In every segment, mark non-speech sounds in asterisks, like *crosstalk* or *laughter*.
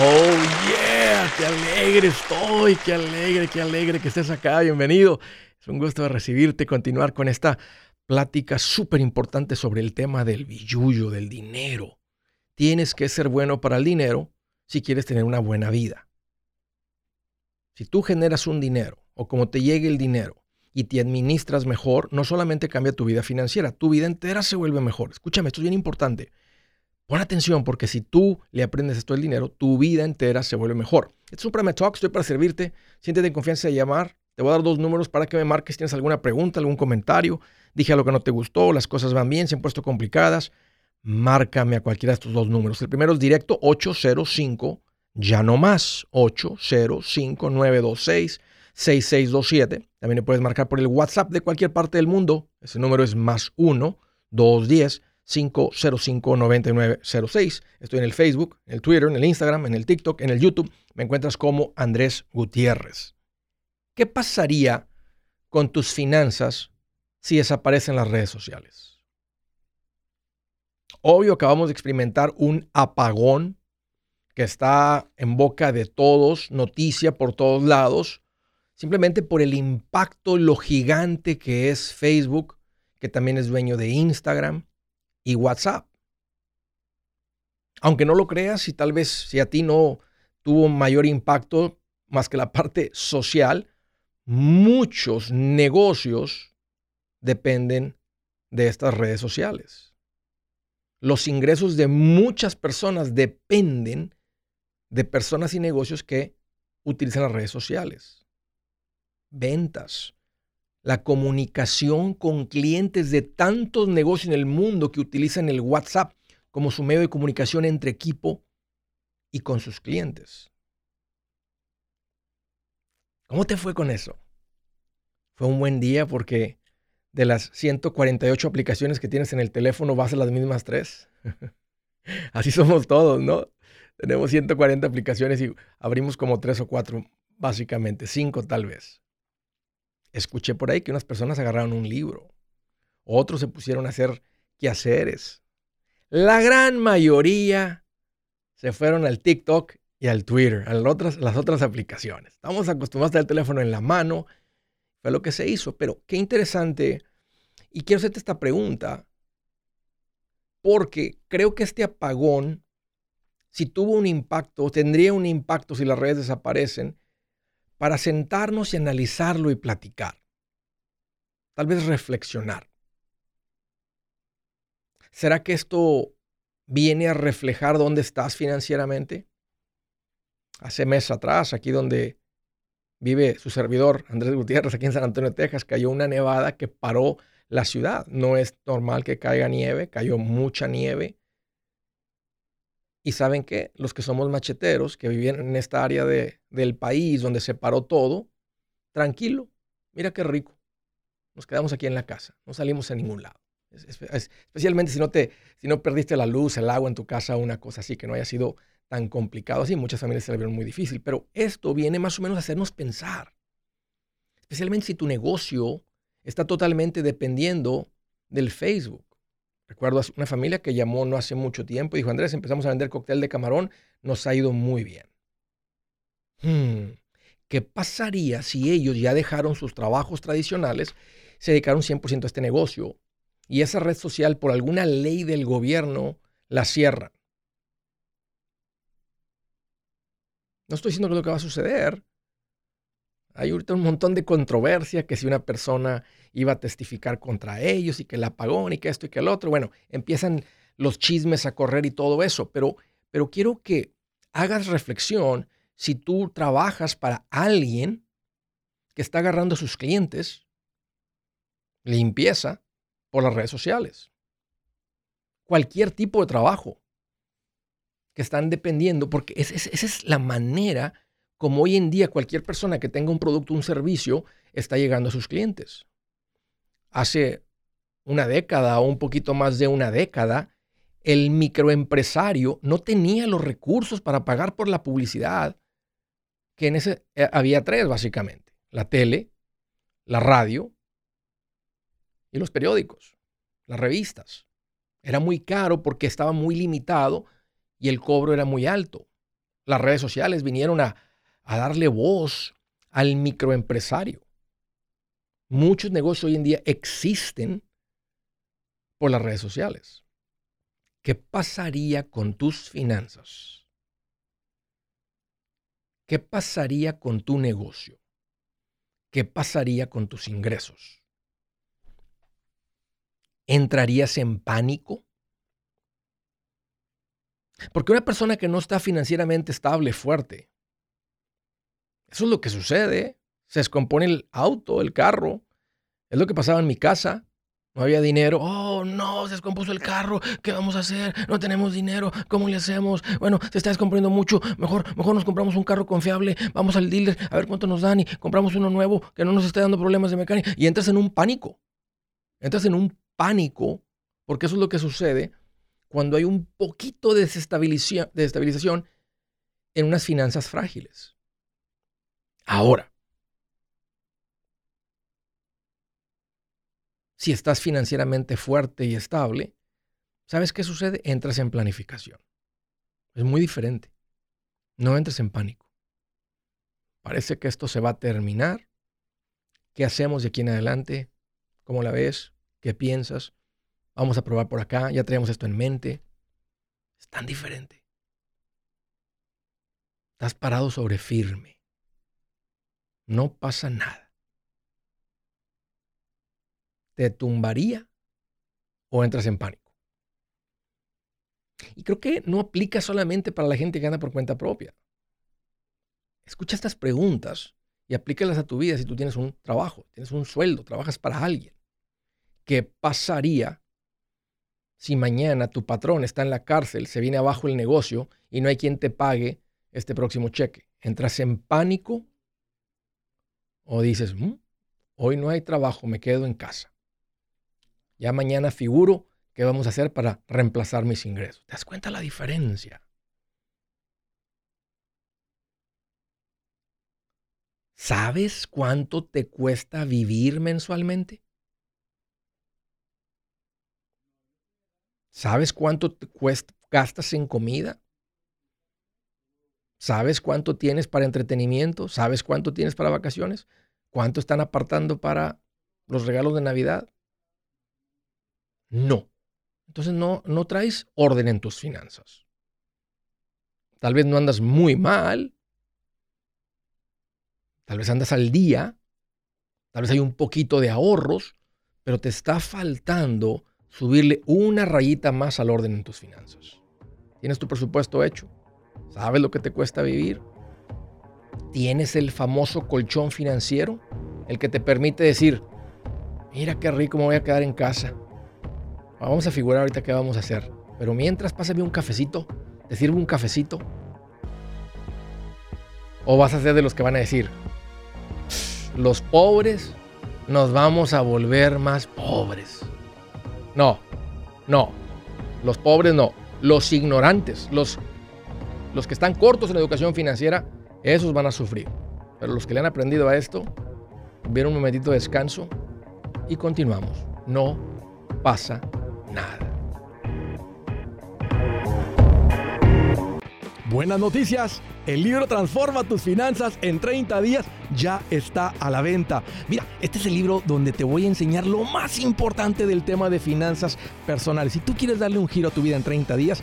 Oh, yeah, qué alegre estoy, qué alegre, qué alegre que estés acá, bienvenido. Es un gusto recibirte, continuar con esta plática súper importante sobre el tema del billuyo, del dinero. Tienes que ser bueno para el dinero si quieres tener una buena vida. Si tú generas un dinero o como te llegue el dinero y te administras mejor, no solamente cambia tu vida financiera, tu vida entera se vuelve mejor. Escúchame, esto es bien importante. Pon atención porque si tú le aprendes esto del dinero, tu vida entera se vuelve mejor. Este es un Prime Talk, estoy para servirte. Siéntete en confianza de llamar. Te voy a dar dos números para que me marques si tienes alguna pregunta, algún comentario. Dije algo que no te gustó, las cosas van bien, se han puesto complicadas. Márcame a cualquiera de estos dos números. El primero es directo 805, ya no más, 805-926-6627. También le puedes marcar por el WhatsApp de cualquier parte del mundo. Ese número es más 1 210 505-9906. Estoy en el Facebook, en el Twitter, en el Instagram, en el TikTok, en el YouTube. Me encuentras como Andrés Gutiérrez. ¿Qué pasaría con tus finanzas si desaparecen las redes sociales? Obvio, acabamos de experimentar un apagón que está en boca de todos, noticia por todos lados, simplemente por el impacto, lo gigante que es Facebook, que también es dueño de Instagram, y WhatsApp. Aunque no lo creas, y tal vez si a ti no tuvo mayor impacto más que la parte social, muchos negocios dependen de estas redes sociales. Los ingresos de muchas personas dependen de personas y negocios que utilizan las redes sociales. Ventas, la comunicación con clientes de tantos negocios en el mundo que utilizan el WhatsApp como su medio de comunicación entre equipo y con sus clientes. ¿Cómo te fue con eso? Fue un buen día porque de las 148 aplicaciones que tienes en el teléfono vas a las mismas tres. *laughs* Así somos todos, ¿no? Tenemos 140 aplicaciones y abrimos como tres o cuatro, básicamente, cinco tal vez. Escuché por ahí que unas personas agarraron un libro, otros se pusieron a hacer quehaceres. La gran mayoría se fueron al TikTok y al Twitter, a las otras, aplicaciones. Estamos acostumbrados a tener el teléfono en la mano, fue lo que se hizo, pero qué interesante. Y quiero hacerte esta pregunta, porque creo que este apagón, si tuvo un impacto, tendría un impacto si las redes desaparecen, para sentarnos y analizarlo y platicar. Tal vez reflexionar. ¿Será que esto viene a reflejar dónde estás financieramente? Hace meses atrás, aquí donde vive su servidor Andrés Gutiérrez, aquí en San Antonio, Texas, cayó una nevada que paró la ciudad. No es normal que caiga nieve, cayó mucha nieve. Y saben que los que somos macheteros, que vivían en esta área de, del país donde se paró todo, tranquilo, mira qué rico. Nos quedamos aquí en la casa, no salimos a ningún lado. especialmente si no, te, si no perdiste la luz, el agua en tu casa, una cosa así, que no haya sido tan complicado así. Muchas familias se la vieron muy difícil, pero esto viene más o menos a hacernos pensar. Especialmente si tu negocio está totalmente dependiendo del Facebook. Recuerdo una familia que llamó no hace mucho tiempo y dijo, Andrés, empezamos a vender cóctel de camarón, nos ha ido muy bien. Hmm, ¿Qué pasaría si ellos ya dejaron sus trabajos tradicionales, se dedicaron 100% a este negocio y esa red social por alguna ley del gobierno la cierran? No estoy diciendo que lo que va a suceder, hay ahorita un montón de controversia que si una persona iba a testificar contra ellos y que la pagó y que esto y que el otro. Bueno, empiezan los chismes a correr y todo eso, pero, pero quiero que hagas reflexión si tú trabajas para alguien que está agarrando a sus clientes, limpieza por las redes sociales. Cualquier tipo de trabajo que están dependiendo, porque esa es la manera como hoy en día cualquier persona que tenga un producto un servicio está llegando a sus clientes. Hace una década o un poquito más de una década, el microempresario no tenía los recursos para pagar por la publicidad, que en ese eh, había tres básicamente, la tele, la radio y los periódicos, las revistas. Era muy caro porque estaba muy limitado y el cobro era muy alto. Las redes sociales vinieron a, a darle voz al microempresario. Muchos negocios hoy en día existen por las redes sociales. ¿Qué pasaría con tus finanzas? ¿Qué pasaría con tu negocio? ¿Qué pasaría con tus ingresos? ¿Entrarías en pánico? Porque una persona que no está financieramente estable, fuerte, eso es lo que sucede. Se descompone el auto, el carro. Es lo que pasaba en mi casa. No había dinero. Oh, no, se descompuso el carro. ¿Qué vamos a hacer? No tenemos dinero. ¿Cómo le hacemos? Bueno, se está descomponiendo mucho. Mejor, mejor nos compramos un carro confiable. Vamos al dealer a ver cuánto nos dan y compramos uno nuevo que no nos esté dando problemas de mecánica. Y entras en un pánico. Entras en un pánico porque eso es lo que sucede cuando hay un poquito de desestabilización en unas finanzas frágiles. Ahora, si estás financieramente fuerte y estable, ¿sabes qué sucede? Entras en planificación. Es muy diferente. No entres en pánico. Parece que esto se va a terminar. ¿Qué hacemos de aquí en adelante? ¿Cómo la ves? ¿Qué piensas? Vamos a probar por acá. Ya traemos esto en mente. Es tan diferente. Estás parado sobre firme no pasa nada. ¿Te tumbaría o entras en pánico? Y creo que no aplica solamente para la gente que anda por cuenta propia. Escucha estas preguntas y aplícalas a tu vida si tú tienes un trabajo, tienes un sueldo, trabajas para alguien. ¿Qué pasaría si mañana tu patrón está en la cárcel, se viene abajo el negocio y no hay quien te pague este próximo cheque? ¿Entras en pánico o dices, mm, hoy no hay trabajo, me quedo en casa. Ya mañana figuro qué vamos a hacer para reemplazar mis ingresos. ¿Te das cuenta la diferencia? ¿Sabes cuánto te cuesta vivir mensualmente? ¿Sabes cuánto te cuesta, gastas en comida? ¿Sabes cuánto tienes para entretenimiento? ¿Sabes cuánto tienes para vacaciones? ¿Cuánto están apartando para los regalos de Navidad? No. Entonces no, no traes orden en tus finanzas. Tal vez no andas muy mal. Tal vez andas al día. Tal vez hay un poquito de ahorros. Pero te está faltando subirle una rayita más al orden en tus finanzas. ¿Tienes tu presupuesto hecho? ¿Sabes lo que te cuesta vivir? ¿Tienes el famoso colchón financiero? El que te permite decir, mira qué rico me voy a quedar en casa. Vamos a figurar ahorita qué vamos a hacer. Pero mientras, pásame un cafecito. ¿Te sirvo un cafecito? ¿O vas a ser de los que van a decir, los pobres nos vamos a volver más pobres? No, no. Los pobres no. Los ignorantes, los los que están cortos en educación financiera, esos van a sufrir. Pero los que le han aprendido a esto, vieron un momentito de descanso y continuamos. No pasa nada. Buenas noticias. El libro Transforma tus finanzas en 30 días ya está a la venta. Mira, este es el libro donde te voy a enseñar lo más importante del tema de finanzas personales. Si tú quieres darle un giro a tu vida en 30 días,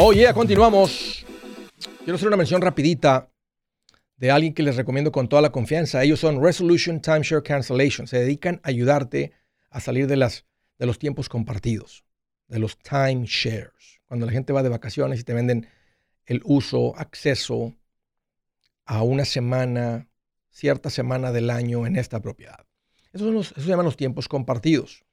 Oh, continuamos. Quiero hacer una mención rapidita de alguien que les recomiendo con toda la confianza. Ellos son Resolution Timeshare Cancellation. Se dedican a ayudarte a salir de, las, de los tiempos compartidos, de los timeshares. Cuando la gente va de vacaciones y te venden el uso, acceso a una semana, cierta semana del año en esta propiedad. Eso, son los, eso se llaman los tiempos compartidos.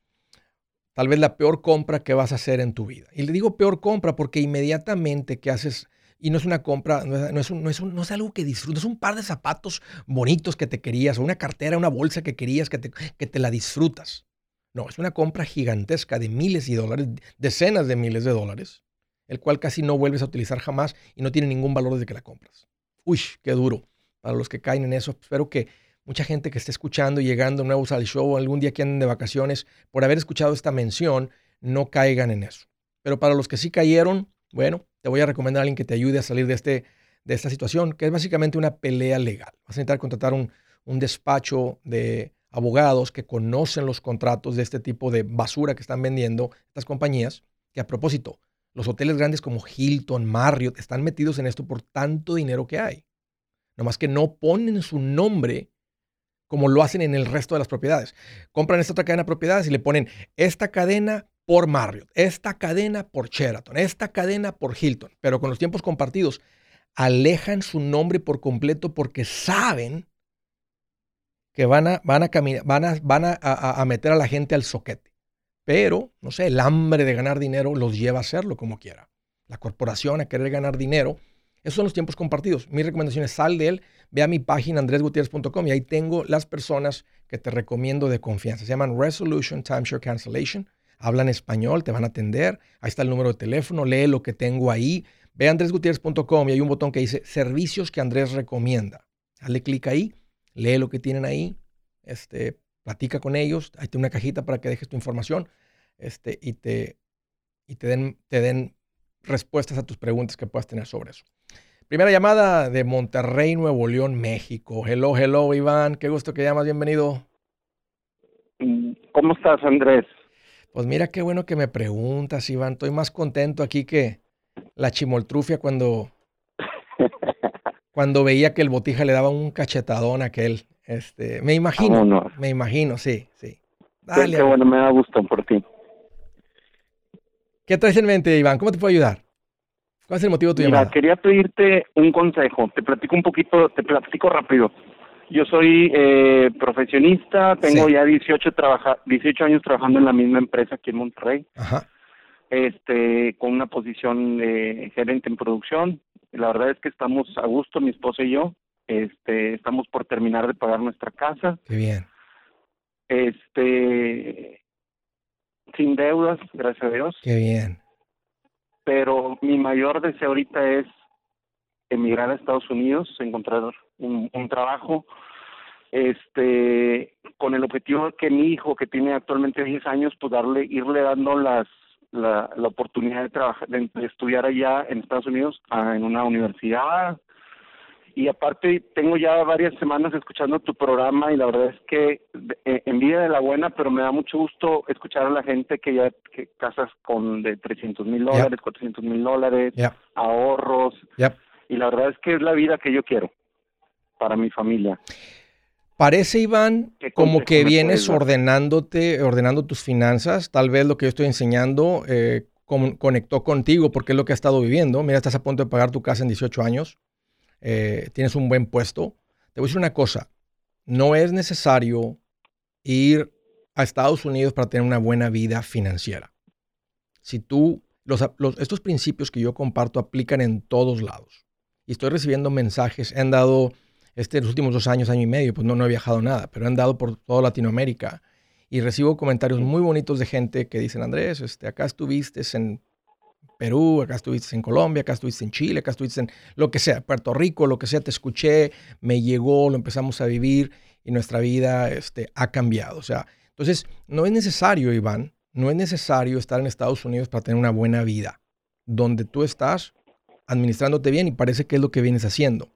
Tal vez la peor compra que vas a hacer en tu vida. Y le digo peor compra porque inmediatamente que haces, y no es una compra, no es, no es, no es, algo que disfrutas, es un par de zapatos bonitos que te querías, o una cartera, una bolsa que querías que te, que te la disfrutas. No, es una compra gigantesca de miles de dólares, decenas de miles de dólares, el cual casi no vuelves a utilizar jamás y no tiene ningún valor desde que la compras. Uy, qué duro para los que caen en eso. Espero que mucha gente que esté escuchando y llegando nuevos al show, algún día que anden de vacaciones, por haber escuchado esta mención, no caigan en eso. Pero para los que sí cayeron, bueno, te voy a recomendar a alguien que te ayude a salir de, este, de esta situación, que es básicamente una pelea legal. Vas a necesitar contratar un, un despacho de abogados que conocen los contratos de este tipo de basura que están vendiendo estas compañías, que a propósito, los hoteles grandes como Hilton, Marriott, están metidos en esto por tanto dinero que hay. Nomás que no ponen su nombre como lo hacen en el resto de las propiedades. Compran esta otra cadena de propiedades y le ponen esta cadena por Marriott, esta cadena por Sheraton, esta cadena por Hilton, pero con los tiempos compartidos alejan su nombre por completo porque saben que van a, van a, caminar, van, a, van a, meter a la gente al soquete. Pero, no sé, el hambre de ganar dinero los lleva a hacerlo como quiera. La corporación a querer ganar dinero esos son los tiempos compartidos. Mi recomendación es sal de él, ve a mi página andresgutierrez.com y ahí tengo las personas que te recomiendo de confianza. Se llaman Resolution Timeshare Cancellation. Hablan español, te van a atender. Ahí está el número de teléfono, lee lo que tengo ahí. Ve a andresgutierrez.com y hay un botón que dice servicios que Andrés recomienda. Dale clic ahí, lee lo que tienen ahí, este, platica con ellos. Ahí tiene una cajita para que dejes tu información este, y, te, y te, den, te den respuestas a tus preguntas que puedas tener sobre eso. Primera llamada de Monterrey, Nuevo León, México. Hello, hello, Iván. Qué gusto que llamas. Bienvenido. ¿Cómo estás, Andrés? Pues mira qué bueno que me preguntas, Iván. Estoy más contento aquí que la chimoltrufia cuando, *laughs* cuando veía que el botija le daba un cachetadón a aquel. Este, me imagino, me imagino, sí, sí. Dale, qué bueno, me da gusto por ti. ¿Qué traes en mente, Iván? ¿Cómo te puedo ayudar? ¿Cuál es el motivo de tu Mira, quería pedirte un consejo. Te platico un poquito, te platico rápido. Yo soy eh, profesionista, tengo ya 18, trabaja, 18 años trabajando en la misma empresa aquí en Monterrey. Ajá. Este, con una posición de gerente en producción. La verdad es que estamos a gusto, mi esposa y yo. Este, estamos por terminar de pagar nuestra casa. Qué bien. Este, sin deudas, gracias a Dios. Qué bien pero mi mayor deseo ahorita es emigrar a Estados Unidos, encontrar un, trabajo, este, con el objetivo de que mi hijo, que tiene actualmente 10 años, pues darle, irle dando las, la, la oportunidad de trabajar, de, estudiar allá en Estados Unidos, en una universidad, y aparte tengo ya varias semanas escuchando tu programa y la verdad es que eh, envidia de la buena, pero me da mucho gusto escuchar a la gente que ya que casas con de 300 mil dólares, 400 mil dólares, ahorros. Y la verdad es que es la vida que yo quiero para mi familia. Parece, Iván, como que vienes ordenándote, ordenando tus finanzas. Tal vez lo que yo estoy enseñando eh, conectó contigo porque es lo que has estado viviendo. Mira, estás a punto de pagar tu casa en 18 años. Eh, tienes un buen puesto. Te voy a decir una cosa. No es necesario ir a Estados Unidos para tener una buena vida financiera. Si tú, estos principios que yo comparto aplican en todos lados. Y estoy recibiendo mensajes, he andado este, los últimos dos años, año y medio, pues no, no he viajado nada, pero he andado por toda Latinoamérica y recibo comentarios muy bonitos de gente que dicen, Andrés, este, acá estuviste en Perú, acá estuviste en Colombia, acá estuviste en Chile, acá estuviste en lo que sea, Puerto Rico, lo que sea, te escuché, me llegó, lo empezamos a vivir y nuestra vida este, ha cambiado. O sea, entonces no es necesario, Iván, no es necesario estar en Estados Unidos para tener una buena vida, donde tú estás administrándote bien y parece que es lo que vienes haciendo.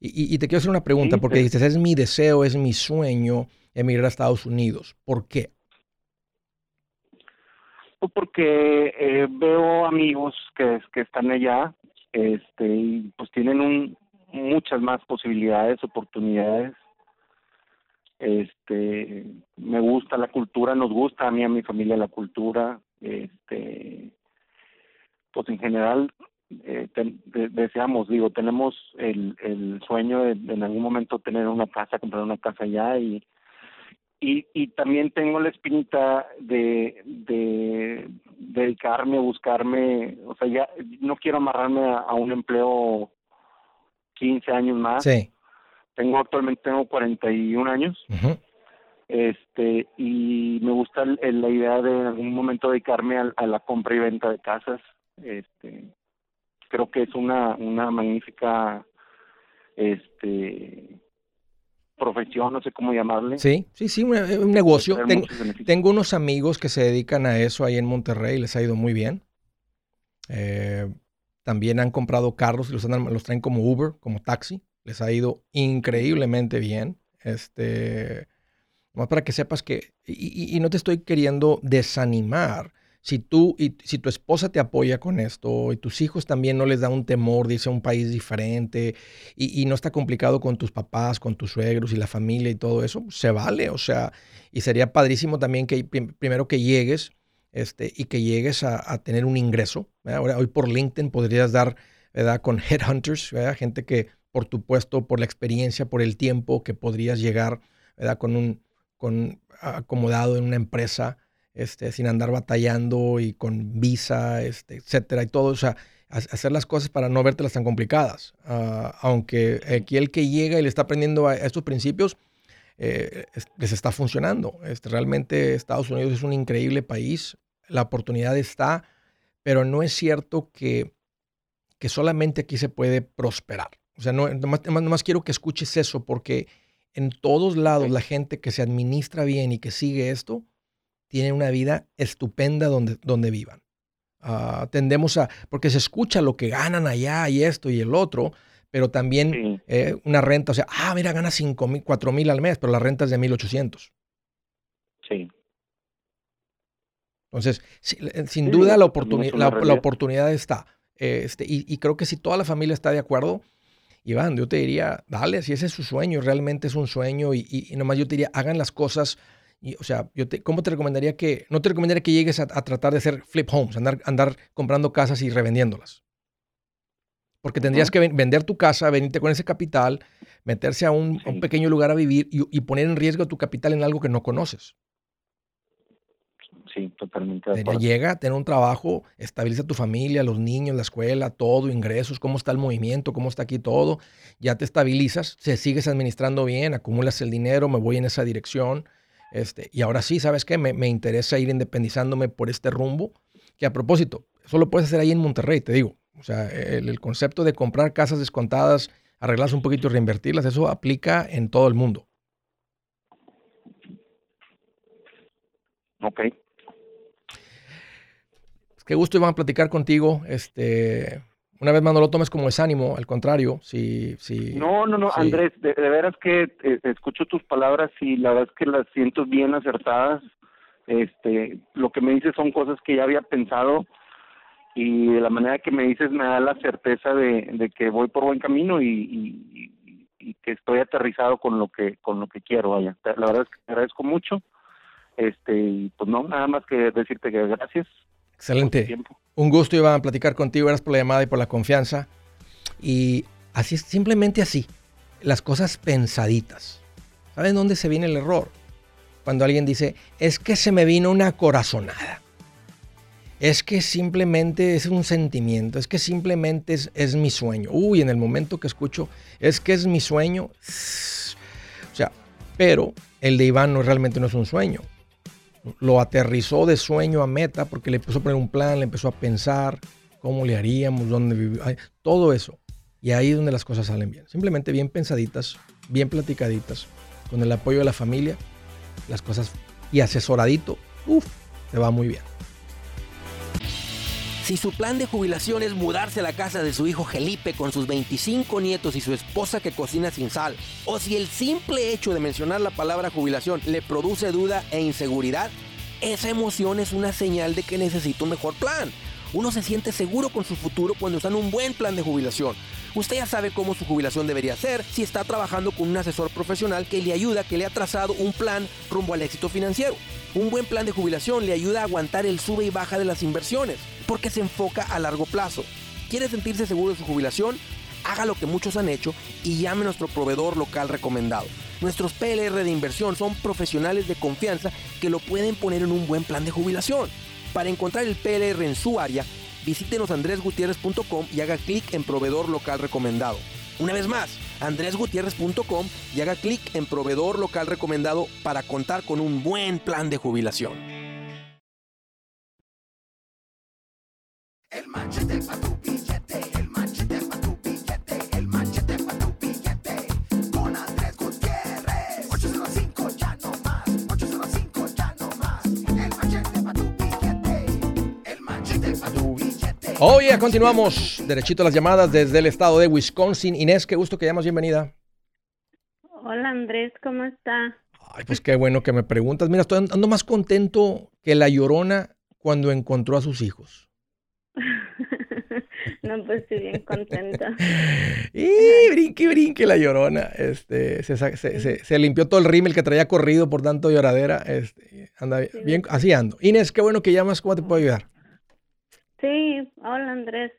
Y, te quiero hacer una pregunta, porque dices, es mi deseo, es mi sueño emigrar a Estados Unidos. ¿Por qué? Porque eh, veo amigos que, que están allá este, y pues tienen un, muchas más posibilidades, oportunidades. Este, me gusta la cultura, nos gusta a mí, a mi familia la cultura. Este, pues en general eh, deseamos, digo, tenemos el, el sueño de, en algún momento tener una casa, comprar una casa allá y y, y también tengo la espinita de, de, dedicarme, buscarme, o sea, ya no quiero amarrarme a, un empleo 15 años más. Sí. Tengo actualmente tengo 41 años. Este, y me gusta la idea de en algún momento dedicarme a, a la compra y venta de casas. Este, creo que es una una magnífica este profesión, no sé cómo llamarle. Sí, sí, sí, un, eh, negocio. Tengo, unos amigos que se dedican a eso ahí en Monterrey, les ha ido muy bien. Eh, también han comprado carros y los, los traen como Uber, como taxi. Les ha ido increíblemente bien. Este, más para que sepas que, y no te estoy queriendo desanimar, si tú y si tu esposa te apoya con esto y tus hijos también no les da un temor de irse a un país diferente y, no está complicado con tus papás, con tus suegros y la familia y todo eso, se vale. O sea, y sería padrísimo también que primero que llegues este, y que llegues a, tener un ingreso. Ahora, hoy por LinkedIn podrías dar ¿verdad? con *laughs* headhunters, ¿verdad? gente que por tu puesto, por la experiencia, por el tiempo que podrías llegar ¿verdad? con un con acomodado en una empresa este, sin andar batallando y con visa, este, etcétera, y todo, o sea, hacer las cosas para no vértelas tan complicadas. Ah, aunque aquí el que llega y le está aprendiendo a, estos principios, eh, les está funcionando. Este, realmente Estados Unidos es un increíble país, la oportunidad está, pero no es cierto que, que solamente aquí se puede prosperar. O sea, no, nomás, nomás quiero que escuches eso, porque en todos lados la gente que se administra bien y que sigue esto, tienen una vida estupenda donde, donde vivan. Ah, tendemos a, porque se escucha lo que ganan allá y esto y el otro, pero también eh, una renta, o sea, ah, mira, gana 5 mil, 4 mil al mes, pero la renta es de 1800. Sí. Entonces, eh, sin duda la, oportunidad la, oportunidad está. Este, y, creo que si toda la familia está de acuerdo, Iván, yo te diría, dale, si ese es su sueño, realmente es un sueño, y, y nomás yo te diría, hagan las cosas o sea, yo te, ¿cómo te recomendaría que, no te recomendaría que llegues a, tratar de hacer flip homes, andar, andar comprando casas y revendiéndolas? Porque tendrías que vender tu casa, venirte con ese capital, meterse a un, pequeño lugar a vivir y, poner en riesgo tu capital en algo que no conoces. Sí, totalmente. Llega, tener un trabajo, estabiliza tu familia, los niños, la escuela, todo, ingresos, cómo está el movimiento, cómo está aquí todo. Ya te estabilizas, se sigues administrando bien, acumulas el dinero, me voy en esa dirección este, y ahora sí, ¿sabes qué? Me, interesa ir independizándome por este rumbo. Que a propósito, eso lo puedes hacer ahí en Monterrey, te digo. O sea, el, concepto de comprar casas descontadas, arreglarlas un poquito y reinvertirlas, eso aplica en todo el mundo. Ok. Qué gusto, Iván, platicar contigo. Este, una vez más no lo tomes como desánimo, al contrario, si... si no, no, no, Andrés, de, veras que eh, escucho tus palabras y la verdad es que las siento bien acertadas. Este, lo que me dices son cosas que ya había pensado y de la manera que me dices me da la certeza de, que voy por buen camino y, que estoy aterrizado con lo que con lo que quiero vaya. La verdad es que te agradezco mucho este y pues no nada más que decirte que gracias. Excelente un gusto iba a platicar contigo gracias por la llamada y por la confianza y así es simplemente así las cosas pensaditas ¿saben dónde se viene el error? cuando alguien dice es que se me vino una corazonada es que simplemente es un sentimiento, es que simplemente es, mi sueño. Uy, en el momento que escucho, es que es mi sueño. *sniffs* O sea, pero el de Iván no realmente no es un sueño. Lo aterrizó de sueño a meta porque le empezó a poner un plan, le empezó a pensar cómo le haríamos, dónde vivir, todo eso. Y ahí es donde las cosas salen bien. Simplemente bien pensaditas, bien platicaditas, con el apoyo de la familia, las cosas y asesoradito, uff, te va muy bien. Si su plan de jubilación es mudarse a la casa de su hijo Felipe con sus 25 nietos y su esposa que cocina sin sal, o si el simple hecho de mencionar la palabra jubilación le produce duda e inseguridad, esa emoción es una señal de que necesita un mejor plan. Uno se siente seguro con su futuro cuando está en un buen plan de jubilación. Usted ya sabe cómo su jubilación debería ser si está trabajando con un asesor profesional que le ayuda, que le ha trazado un plan rumbo al éxito financiero. Un buen plan de jubilación le ayuda a aguantar el sube y baja de las inversiones porque se enfoca a largo plazo. ¿Quiere sentirse seguro de su jubilación? Haga lo que muchos han hecho y llame a nuestro proveedor local recomendado. Nuestros PLR de inversión son profesionales de confianza que lo pueden poner en un buen plan de jubilación. Para encontrar el PLR en su área, visítenos andresgutierrez.com y haga clic en proveedor local recomendado. Una vez más, andresgutierrez.com y haga clic en proveedor local recomendado para contar con un buen plan de jubilación. Oye, continuamos derechito las llamadas desde el estado de Wisconsin. Inés, qué gusto que llamas, bienvenida. Hola Andrés, ¿cómo está? Ay, pues qué bueno que me preguntas. Mira, estoy andando más contento que la llorona cuando encontró a sus hijos. *laughs* no, pues estoy bien contenta. *laughs* y brinque, brinque la llorona. Este, se, se, se, limpió todo el rímel que traía corrido por tanto lloradera. Este, anda bien, así ando. Inés, qué bueno que llamas. ¿Cómo te puedo ayudar? Sí, hola Andrés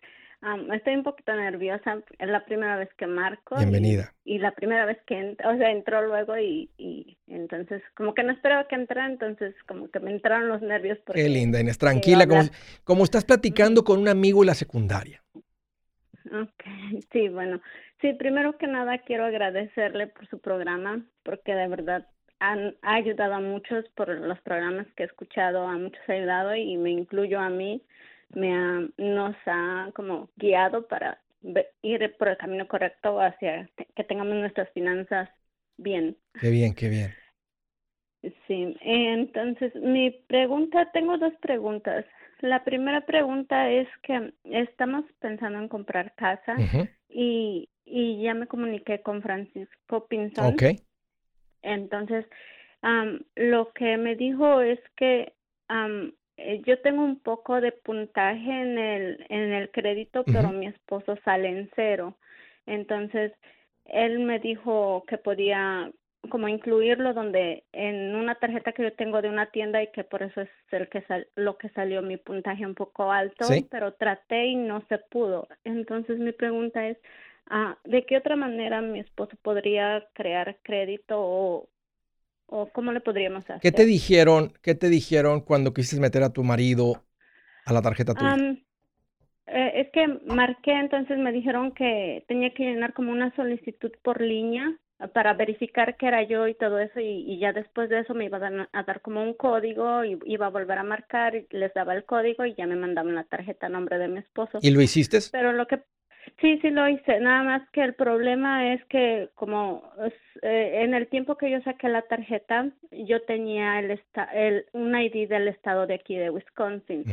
estoy un poquito nerviosa, es la primera vez que marco. Bienvenida. Y, la primera vez que, o sea, entró luego y, y, entonces, como que no esperaba que entrara, entonces como que me entraron los nervios. Porque Qué linda, Inés, tranquila, como, como estás platicando con un amigo en la secundaria. Ok, *laughs* sí, bueno, sí, primero que nada quiero agradecerle por su programa, porque de verdad han, ha ayudado a muchos por los programas que he escuchado, a muchos ha ayudado y me incluyo a mí me ha, nos ha como guiado para ir por el camino correcto hacia que tengamos nuestras finanzas bien. Qué bien, qué bien. Sí, entonces mi pregunta, tengo dos preguntas. La primera pregunta es que estamos pensando en comprar casa y, y ya me comuniqué con Francisco Pinzón. Ok. Entonces, lo que me dijo es que eh, yo tengo un poco de puntaje en el, en el crédito, pero mi esposo sale en cero. Entonces, él me dijo que podía como incluirlo donde en una tarjeta que yo tengo de una tienda y que por eso es el que lo que salió mi puntaje un poco alto, pero traté y no se pudo. Entonces mi pregunta es, ah, ¿de qué otra manera mi esposo podría crear crédito o, o cómo le podríamos hacer. ¿Qué te dijeron, qué te dijeron cuando quisiste meter a tu marido a la tarjeta tuya? Eh, es que marqué, entonces me dijeron que tenía que llenar como una solicitud por línea para verificar que era yo y todo eso y, ya después de eso me iba a dar, a dar, como un código y iba a volver a marcar y les daba el código y ya me mandaban la tarjeta a nombre de mi esposo. ¿Y lo hiciste? Pero lo que Sí, sí lo hice, nada más que el problema es que como eh, en el tiempo que yo saqué la tarjeta, yo tenía el, el un ID del estado de aquí de Wisconsin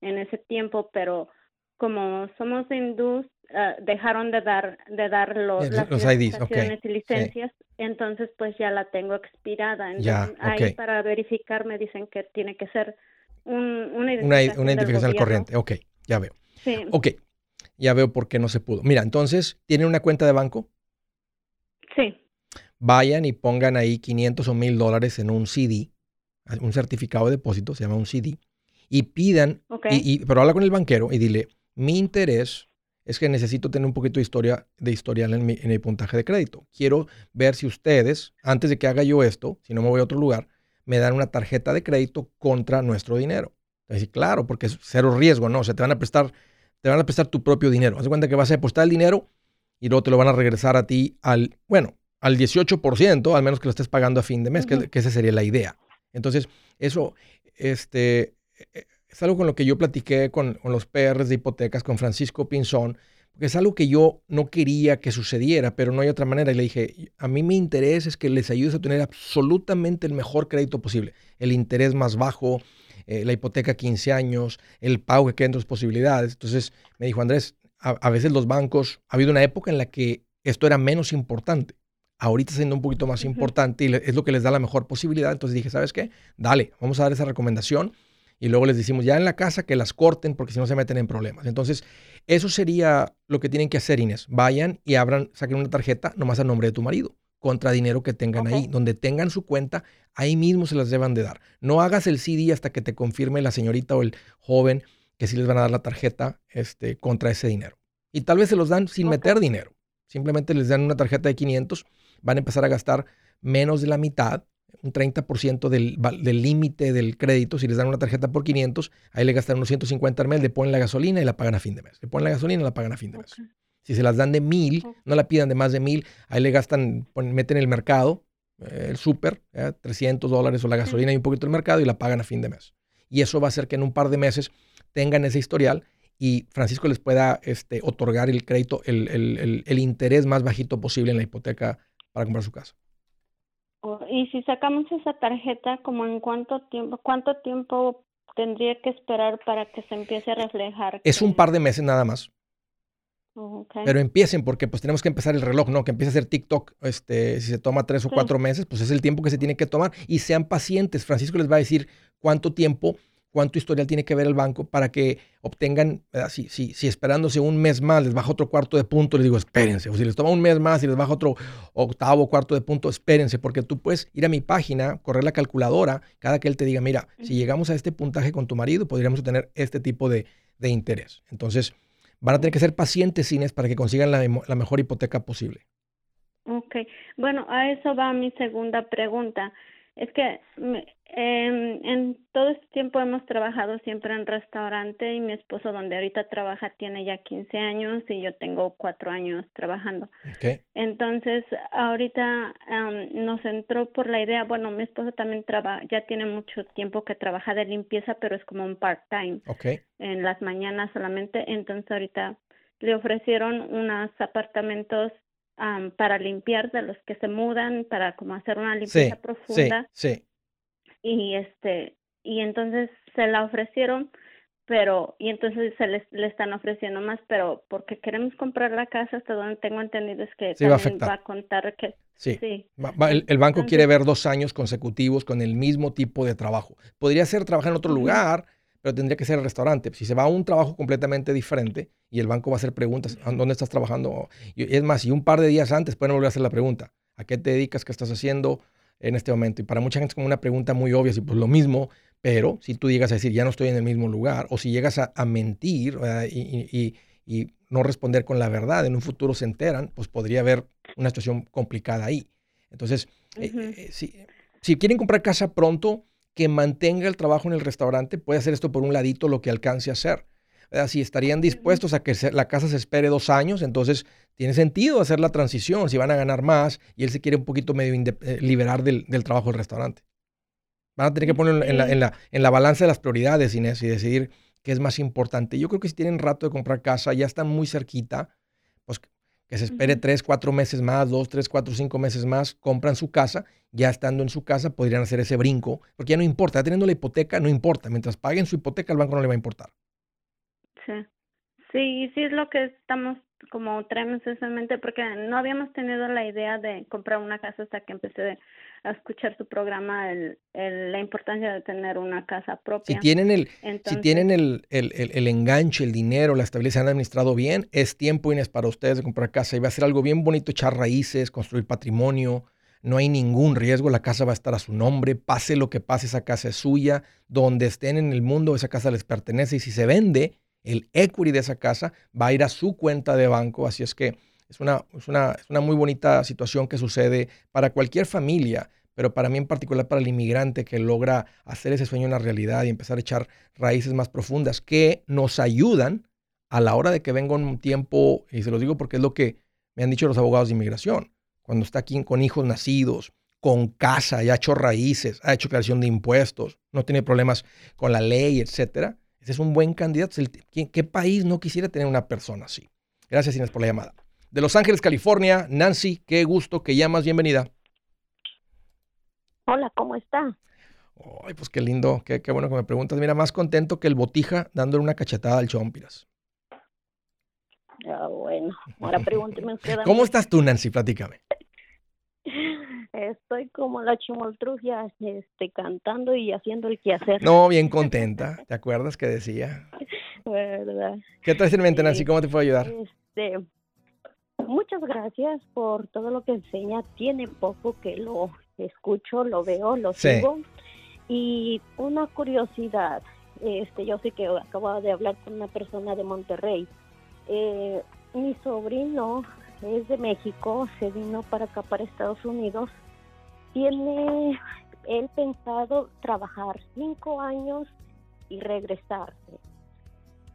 en ese tiempo, pero como somos hindús, ah, dejaron de dar de dar los, las IDs, y licencias, entonces pues ya la tengo expirada. Entonces, ahí para verificar me dicen que tiene que ser un, una identificación, una, identificación al corriente. Ok, ya veo. Sí. Ok, ya veo por qué no se pudo. Mira, entonces, ¿tienen una cuenta de banco? Sí. Vayan y pongan ahí 500 o 1000 dólares en un CD, un certificado de depósito, se llama un CD, y pidan, y, pero habla con el banquero y dile, mi interés es que necesito tener un poquito de historia de historial en mi, en puntaje de crédito. Quiero ver si ustedes, antes de que haga yo esto, si no me voy a otro lugar, me dan una tarjeta de crédito contra nuestro dinero. Entonces, claro, porque es cero riesgo, ¿no? O sea, te van a prestar, te van a prestar tu propio dinero. Haz de cuenta que vas a depositar el dinero y luego te lo van a regresar a ti al, bueno, al 18%, al menos que lo estés pagando a fin de mes, que, esa sería la idea. Entonces, eso, este, es algo con lo que yo platiqué con, los PRs de hipotecas, con Francisco Pinzón, porque es algo que yo no quería que sucediera, pero no hay otra manera. Y le dije, a mí mi interés es que les ayudes a tener absolutamente el mejor crédito posible, el interés más bajo, eh, la hipoteca 15 años, el pago que queda entre posibilidades. Entonces me dijo, Andrés, a, veces los bancos, ha habido una época en la que esto era menos importante. Ahorita está siendo un poquito más importante y es lo que les da la mejor posibilidad. Entonces dije, ¿sabes qué? Dale, vamos a dar esa recomendación y luego les decimos ya en la casa que las corten porque si no se meten en problemas. Entonces, eso sería lo que tienen que hacer, Inés. Vayan y abran, saquen una tarjeta nomás a nombre de tu marido contra dinero que tengan ahí. Donde tengan su cuenta, ahí mismo se las deban de dar. No hagas el CD hasta que te confirme la señorita o el joven que sí les van a dar la tarjeta este, contra ese dinero. Y tal vez se los dan sin meter dinero. Simplemente les dan una tarjeta de 500, van a empezar a gastar menos de la mitad un 30% del límite del crédito. Si les dan una tarjeta por 500, ahí le gastan unos 150 al mes, le ponen la gasolina y la pagan a fin de mes. Le ponen la gasolina y la pagan a fin de mes. Si se las dan de mil, no la pidan de más de mil, ahí le gastan, meten el mercado, eh, el súper, 300 dólares o la gasolina y un poquito el mercado y la pagan a fin de mes. Y eso va a hacer que en un par de meses tengan ese historial y Francisco les pueda este, otorgar el crédito, el interés más bajito posible en la hipoteca para comprar su casa. Y si sacamos esa tarjeta, ¿como en cuánto tiempo, cuánto tiempo tendría que esperar para que se empiece a reflejar? Es un par de meses nada más. Pero empiecen porque pues tenemos que empezar el reloj, ¿no? Que empiece a hacer TikTok, este, si se toma tres o cuatro meses, pues es el tiempo que se tiene que tomar y sean pacientes. Francisco les va a decir cuánto tiempo cuánto historial tiene que ver el banco para que obtengan, si, si, si, esperándose un mes más les baja otro cuarto de punto, les digo, espérense. O si les toma un mes más y les baja otro octavo, cuarto de punto, espérense, porque tú puedes ir a mi página, correr la calculadora, cada que él te diga, mira, si llegamos a este puntaje con tu marido, podríamos tener este tipo de, interés. Entonces, van a tener que ser pacientes, Cines, para que consigan la, mejor hipoteca posible. Ok, bueno, a eso va mi segunda pregunta. Es que em, en todo este tiempo hemos trabajado siempre en restaurante y mi esposo donde ahorita trabaja tiene ya 15 años y yo tengo cuatro años trabajando. Entonces ahorita nos entró por la idea, bueno, mi esposo también trabaja, ya tiene mucho tiempo que trabaja de limpieza, pero es como un part-time. En las mañanas solamente. Entonces ahorita le ofrecieron unos apartamentos para limpiar de los que se mudan, para como hacer una limpieza profunda. Sí, sí. Y este, y entonces se la ofrecieron, pero, y entonces se les, le están ofreciendo más, pero porque queremos comprar la casa, hasta donde tengo entendido es que también va, a contar que Sí. sí. el, banco quiere ver dos años consecutivos con el mismo tipo de trabajo. Podría ser trabajar en otro lugar, pero tendría que ser el restaurante. Si se va a un trabajo completamente diferente y el banco va a hacer preguntas, ¿dónde estás trabajando? Y es más, y un par de días antes pueden volver a hacer la pregunta, ¿a qué te dedicas? ¿Qué estás haciendo en este momento? Y para mucha gente es como una pregunta muy obvia, si pues lo mismo, pero si tú llegas a decir, ya no estoy en el mismo lugar, o si llegas a, mentir y, no responder con la verdad, en un futuro se enteran, pues podría haber una situación complicada ahí. Entonces, eh, eh, si, si quieren comprar casa pronto, que mantenga el trabajo en el restaurante puede hacer esto por un ladito lo que alcance a hacer. Si estarían dispuestos a que la casa se espere dos años, entonces tiene sentido hacer la transición si van a ganar más y él se quiere un poquito medio eh, liberar del, trabajo del restaurante. Van a tener que poner en la, en, la, en la balanza de las prioridades, Inés, y decidir qué es más importante. Yo creo que si tienen rato de comprar casa, ya están muy cerquita, pues que se espere tres, cuatro meses más, dos, tres, cuatro, cinco meses más, compran su casa, ya estando en su casa podrían hacer ese brinco, porque ya no importa, ya teniendo la hipoteca, no importa, mientras paguen su hipoteca, al banco no le va a importar. Sí, sí, sí es lo que estamos como tres meses en mente porque no habíamos tenido la idea de comprar una casa hasta que empecé a escuchar su programa el, la importancia de tener una casa propia. Si tienen el, si tienen el, el, el, enganche, el dinero, la estabilidad, se han administrado bien, es tiempo es para ustedes de comprar casa y va a ser algo bien bonito, echar raíces, construir patrimonio, no hay ningún riesgo, la casa va a estar a su nombre, pase lo que pase, esa casa es suya, donde estén en el mundo, esa casa les pertenece y si se vende, el equity de esa casa va a ir a su cuenta de banco, así es que es una, es una, es una muy bonita situación que sucede para cualquier familia, pero para mí en particular para el inmigrante que logra hacer ese sueño una realidad y empezar a echar raíces más profundas que nos ayudan a la hora de que venga un tiempo, y se los digo porque es lo que me han dicho los abogados de inmigración, cuando está aquí con hijos nacidos, con casa, ya ha hecho raíces, ha hecho creación de impuestos, no tiene problemas con la ley, etcétera. Ese es un buen candidato. ¿Qué, país no quisiera tener una persona así? Gracias, Inés, por la llamada. De Los Ángeles, California, Nancy, qué gusto que llamas. Bienvenida. Hola, ¿cómo está? Ay, pues qué lindo, qué, bueno que me preguntas. Mira, más contento que el botija dándole una cachetada al chompiras. Ah, bueno, ahora pregúnteme usted. *laughs* ¿Cómo estás tú, Nancy? Platícame. *laughs* Estoy como la chimoltrufia, este, cantando y haciendo el quehacer. No, bien contenta. ¿Te acuerdas que decía? *laughs* ¿Verdad? ¿Qué traes en mente, Nancy? ¿Cómo te puedo ayudar? Este, muchas gracias por todo lo que enseña. Tiene poco que lo escucho, lo veo, lo sigo. Y una curiosidad, este, yo sé que acabo de hablar con una persona de Monterrey. Eh, mi sobrino es de México, se vino para acá, para Estados Unidos. Tiene él pensado trabajar cinco años y regresarse.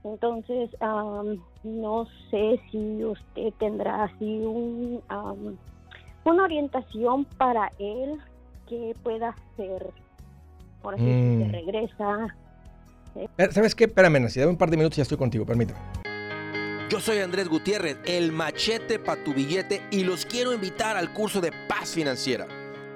Entonces, no sé si usted tendrá así un, una orientación para él que pueda hacer. Por ejemplo, si mm. regresa. ¿Sabes qué? Espérame, si dame un par de minutos y ya estoy contigo, permítame. Yo soy Andrés Gutiérrez, el machete para tu billete y los quiero invitar al curso de paz financiera.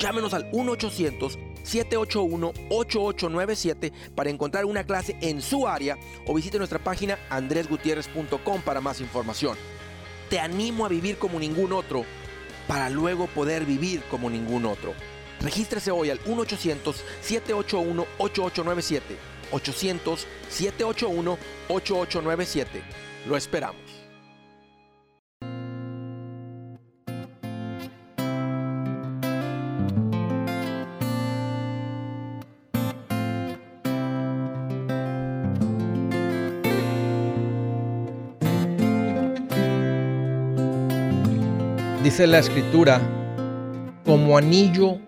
Llámenos al 1-800-781-8897 para encontrar una clase en su área o visite nuestra página andresgutierrez.com para más información. Te animo a vivir como ningún otro para luego poder vivir como ningún otro. Regístrese hoy al 1-800-781-8897. 800-781-8897. Lo esperamos. Dice la escritura, como anillo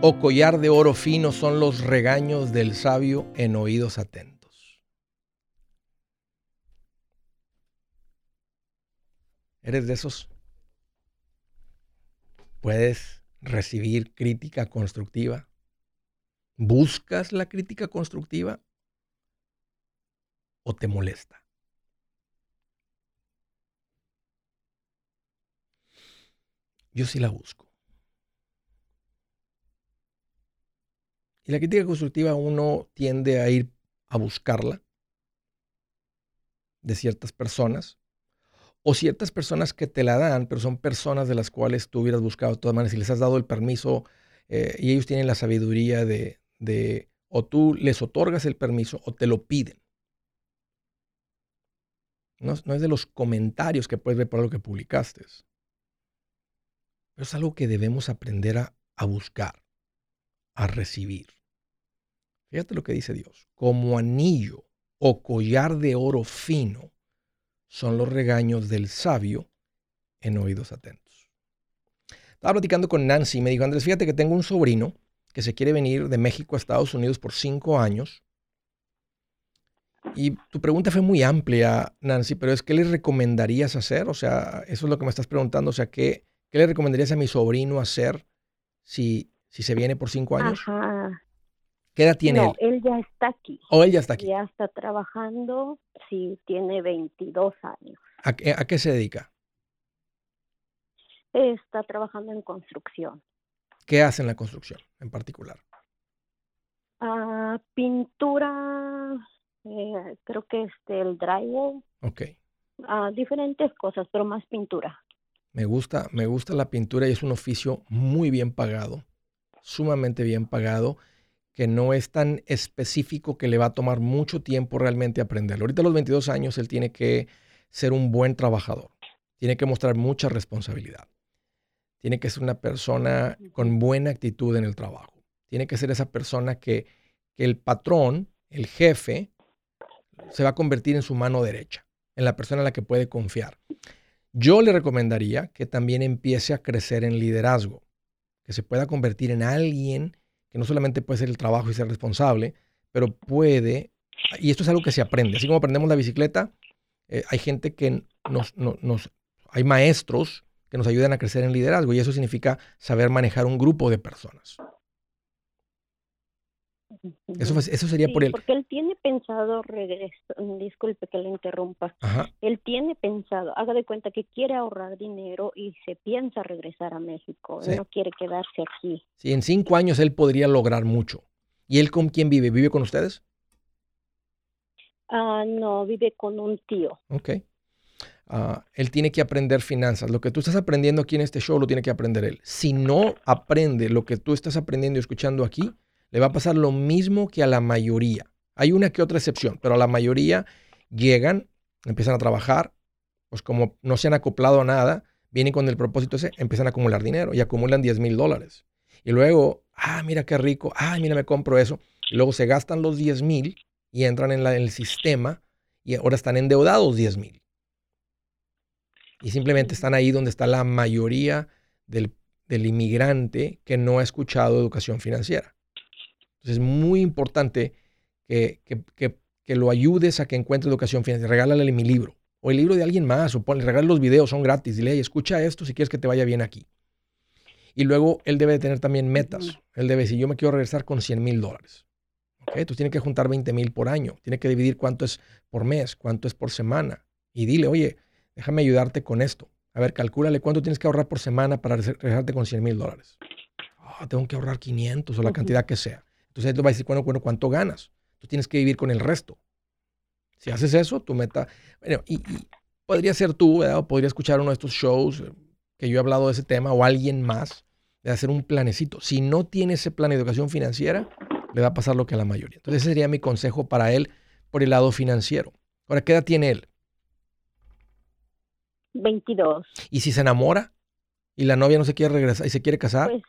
o collar de oro fino son los regaños del sabio en oídos atentos. ¿Eres de esos? ¿Puedes recibir crítica constructiva? ¿Buscas la crítica constructiva o te molesta? Yo sí la busco. Y la crítica constructiva uno tiende a ir a buscarla de ciertas personas o ciertas personas que te la dan, pero son personas de las cuales tú hubieras buscado de todas maneras y les has dado el permiso eh, y ellos tienen la sabiduría de, o tú les otorgas el permiso o te lo piden. No, no, es de los comentarios que puedes ver por lo que publicaste. Pero es algo que debemos aprender a, a buscar, a recibir. Fíjate lo que dice Dios. Como anillo o collar de oro fino son los regaños del sabio en oídos atentos. Estaba platicando con Nancy y me dijo, Andrés, fíjate que tengo un sobrino que se quiere venir de México a Estados Unidos por cinco años. Y tu pregunta fue muy amplia, Nancy, pero es ¿qué le recomendarías hacer? O sea, eso es lo que me estás preguntando. O sea, ¿qué, ¿Qué le recomendarías a mi sobrino hacer si, si se viene por cinco años? Ajá. ¿Qué edad tiene no, él? ya está aquí. ¿O oh, él ya está aquí? Ya está trabajando, sí, tiene 22 años. ¿A, qué se dedica? Está trabajando en construcción. ¿Qué hace en la construcción en particular? Ah, pintura, eh, creo que este, el drywall. Ok. Ah, diferentes cosas, pero más pintura. Me gusta, me gusta la pintura y es un oficio muy bien pagado, sumamente bien pagado que no es tan específico que le va a tomar mucho tiempo realmente aprenderlo. Ahorita a los 22 años él tiene que ser un buen trabajador, tiene que mostrar mucha responsabilidad, tiene que ser una persona con buena actitud en el trabajo, tiene que ser esa persona que, que el patrón, el jefe, se va a convertir en su mano derecha, en la persona en la que puede confiar. Yo le recomendaría que también empiece a crecer en liderazgo, que se pueda convertir en alguien que no solamente puede ser el trabajo y ser responsable, pero puede, y esto es algo que se aprende, así como aprendemos la bicicleta, eh, hay gente que nos, nos, hay maestros que nos ayudan a crecer en liderazgo y eso significa saber manejar un grupo de personas. Eso, eso sería por él. Porque él tiene pensado regreso, disculpe que le interrumpa. Él tiene pensado, haga de cuenta que quiere ahorrar dinero y se piensa regresar a México. No quiere quedarse aquí. Sí, en cinco años él podría lograr mucho. ¿Y él con quién vive? ¿Vive con ustedes? Ah, no, vive con un tío. Ok. Ah, él tiene que aprender finanzas. Lo que tú estás aprendiendo aquí en este show lo tiene que aprender él. Si no aprende lo que tú estás aprendiendo y escuchando aquí, le va a pasar lo mismo que a la mayoría. Hay una que otra excepción, pero a la mayoría llegan, empiezan a trabajar, pues como no se han acoplado a nada, vienen con el propósito ese, empiezan a acumular dinero y acumulan 10 mil dólares. Y luego, ah, mira qué rico, ah, mira, me compro eso. Y luego se gastan los 10 mil y entran en, el sistema y ahora están endeudados 10 mil. Y simplemente están ahí donde está la mayoría del, del inmigrante que no ha escuchado educación financiera. Entonces es muy importante que, lo ayudes a que encuentre educación financiera. Regálale mi libro o el libro de alguien más o ponle, regálale los videos, son gratis. Dile, escucha esto si quieres que te vaya bien aquí. Y luego él debe tener también metas. Él debe decir, yo me quiero regresar con 100 mil dólares. Entonces tiene que juntar 20 mil por año. Tiene que dividir cuánto es por mes, cuánto es por semana. Y dile, oye, déjame ayudarte con esto. A ver, calcúlale cuánto tienes que ahorrar por semana para regresarte con 100 mil dólares. Ah, tengo que ahorrar 500 o la cantidad que sea. Entonces él te va a decir, bueno, bueno, ¿cuánto ganas? Tú tienes que vivir con el resto. Si haces eso, tu meta... Bueno, y, podría ser tú, ¿verdad? O podría escuchar uno de estos shows eh, que yo he hablado de ese tema o alguien más de hacer un planecito. Si no tiene ese plan de educación financiera, le va a pasar lo que a la mayoría. Entonces ese sería mi consejo para él por el lado financiero. Ahora, ¿qué edad tiene él? 22. ¿Y si se enamora y la novia no se quiere regresar y se quiere casar? Pues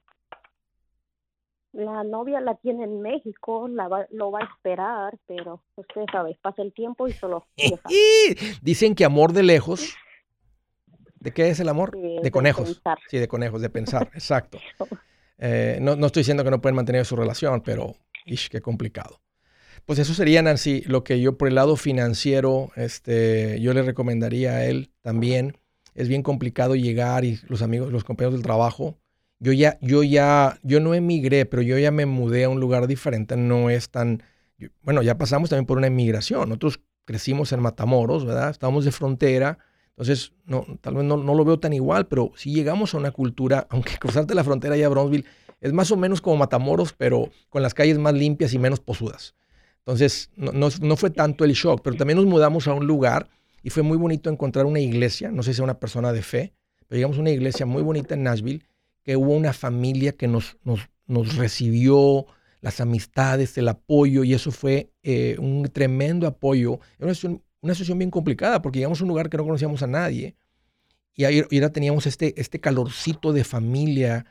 la novia la tiene en México, la lo va a esperar, pero usted sabe, pasa el tiempo y solo *laughs* Dicen que amor de lejos. ¿De qué es el amor? de, conejos. Sí, de conejos, de pensar, *laughs* exacto. Eh, no, no, estoy diciendo que no pueden mantener su relación, pero ish, qué complicado. Pues eso sería, Nancy, lo que yo por el lado financiero, este, yo le recomendaría a él también. Es bien complicado llegar y los amigos, los compañeros del trabajo yo ya, yo ya, yo no emigré, pero yo ya me mudé a un lugar diferente, no es tan, bueno, ya pasamos también por una emigración, nosotros crecimos en Matamoros, ¿verdad? Estábamos de frontera, entonces no, tal vez no, lo veo tan igual, pero si llegamos a una cultura, *laughs* aunque cruzarte la frontera ya a Bronzeville es más o menos como Matamoros, pero con las calles más limpias y menos posudas. Entonces, no, no, fue tanto el shock, pero también nos mudamos a un lugar y fue muy bonito encontrar una iglesia, no sé si sea una persona de fe, pero llegamos a una iglesia muy bonita en Nashville que hubo una familia que nos, nos, recibió, las amistades, el apoyo, y eso fue eh, un tremendo apoyo. Era una situación, una situación, bien complicada porque llegamos a un lugar que no conocíamos a nadie y ahora teníamos este, este calorcito de familia,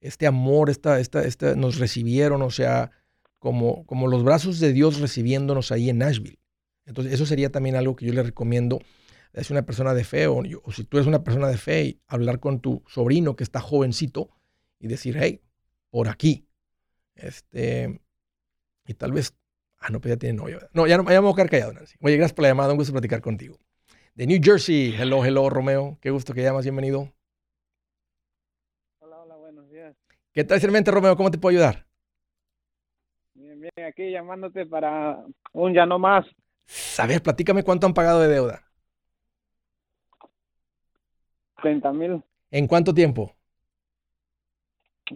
este amor, esta, esta, esta, nos recibieron, o sea, como, como los brazos de Dios recibiéndonos ahí en Nashville. Entonces, eso sería también algo que yo le recomiendo es una persona de fe o, si tú eres una persona de fe, y hablar con tu sobrino que está jovencito y decir, hey, por aquí. Este, y tal vez, ah, no, pues ya tiene novia. No, ya, no, ya me voy a quedar callado, Nancy. Oye, gracias por la llamada, un gusto platicar contigo. De New Jersey, hello, hello, Romeo. Qué gusto que llamas, bienvenido. Hola, hola, buenos días. ¿Qué tal, Sermente Romeo? ¿Cómo te puedo ayudar? Bien, bien, aquí llamándote para un ya no más. A ver, platícame cuánto han pagado de deuda. 30 mil. ¿En cuánto tiempo?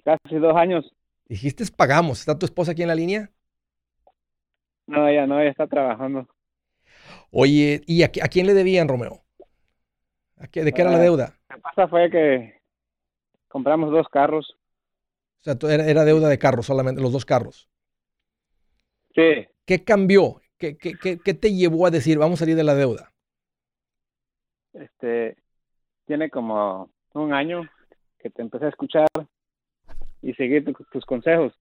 Casi dos años. Dijiste pagamos. ¿Está tu esposa aquí en la línea? No, ella no, ella está trabajando. Oye, ¿y a, quién le debían, Romeo? ¿De qué era la ah, deuda? Lo que pasa fue que compramos dos carros. O sea, era, era deuda de carros solamente, los dos carros. Sí. ¿Qué cambió? ¿Qué, qué, qué, te llevó a decir, vamos a salir de la deuda? Este, tiene como un año que te empecé a escuchar y seguir tus consejos.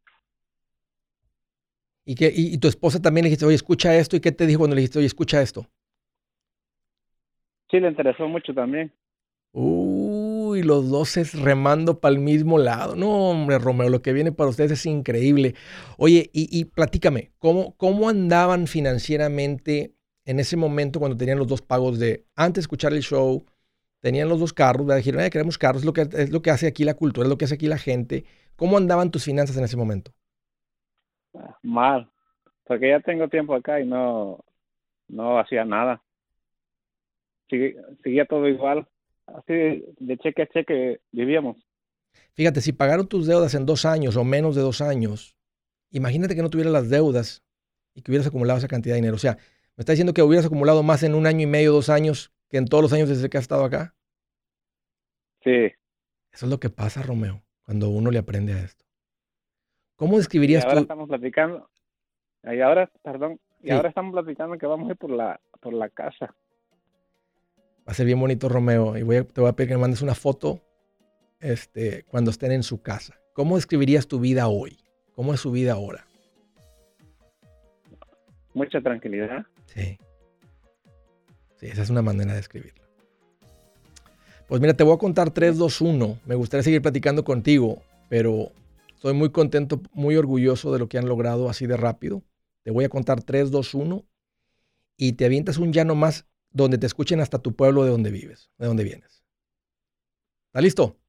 ¿Y, que, y, tu esposa también le dijiste, oye, escucha esto? ¿Y qué te dijo cuando le dijiste, oye, escucha esto? Sí, le interesó mucho también. Uy, los dos es remando para el mismo lado. No, hombre, Romeo, lo que viene para ustedes es increíble. Oye, y, y platícame, ¿cómo, ¿cómo andaban financieramente en ese momento cuando tenían los dos pagos de antes de escuchar el show? Tenían los dos carros, dijeron, queremos carros, es lo, que, es lo que hace aquí la cultura, es lo que hace aquí la gente. ¿Cómo andaban tus finanzas en ese momento? Mal, porque ya tengo tiempo acá y no, no hacía nada. seguía todo igual, así de cheque a cheque vivíamos. Fíjate, si pagaron tus deudas en dos años o menos de dos años, imagínate que no tuvieras las deudas y que hubieras acumulado esa cantidad de dinero. O sea, me está diciendo que hubieras acumulado más en un año y medio, dos años, que en todos los años desde que has estado acá. Sí. Eso es lo que pasa, Romeo, cuando uno le aprende a esto. ¿Cómo describirías y ahora estamos platicando. Y ahora, perdón, y ahora estamos platicando que vamos a ir por la, por la casa. Va a ser bien bonito, Romeo. Y voy a, te voy a pedir que me mandes una foto este, cuando estén en su casa. ¿Cómo describirías tu vida hoy? ¿Cómo es su vida ahora? Mucha tranquilidad. Sí. Sí, esa es una manera de escribirla. Pues mira, te voy a contar 3, 2, 1. Me gustaría seguir platicando contigo, pero Estoy muy contento, muy orgulloso de lo que han logrado así de rápido. Te voy a contar 3, 2, 1 y te avientas un llano más donde te escuchen hasta tu pueblo de donde vives, de donde vienes. ¿Está listo?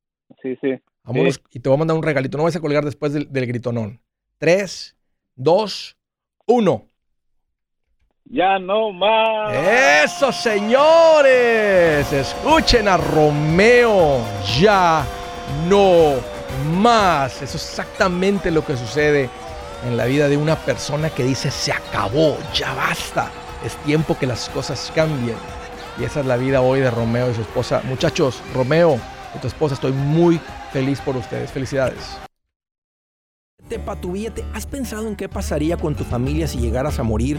Sí, sí. Vámonos y te voy a mandar un regalito. No vas a colgar después del, del gritonón. 3, 2, 1. Ya no más. Eso, señores. Escuchen a Romeo. Ya no más. Eso es exactamente lo que sucede en la vida de una persona que dice, se acabó, ya basta. Es tiempo que las cosas cambien. Y esa es la vida hoy de Romeo y su esposa. Muchachos, Romeo y tu esposa, estoy muy feliz por ustedes. Felicidades. Tepa tu billete. ¿Has pensado en qué pasaría con tu familia si llegaras a morir?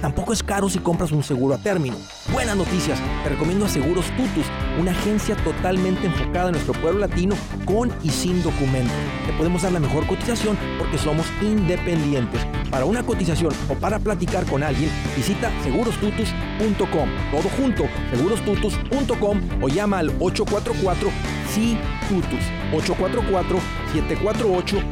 Tampoco es caro si compras un seguro a término. Buenas noticias, te recomiendo a Seguros Tutus, una agencia totalmente enfocada en nuestro pueblo latino con y sin documentos. Te podemos dar la mejor cotización porque somos independientes. Para una cotización o para platicar con alguien, visita segurostutus.com. Todo junto, segurostutus.com o llama al 844 sí Tutus 844 748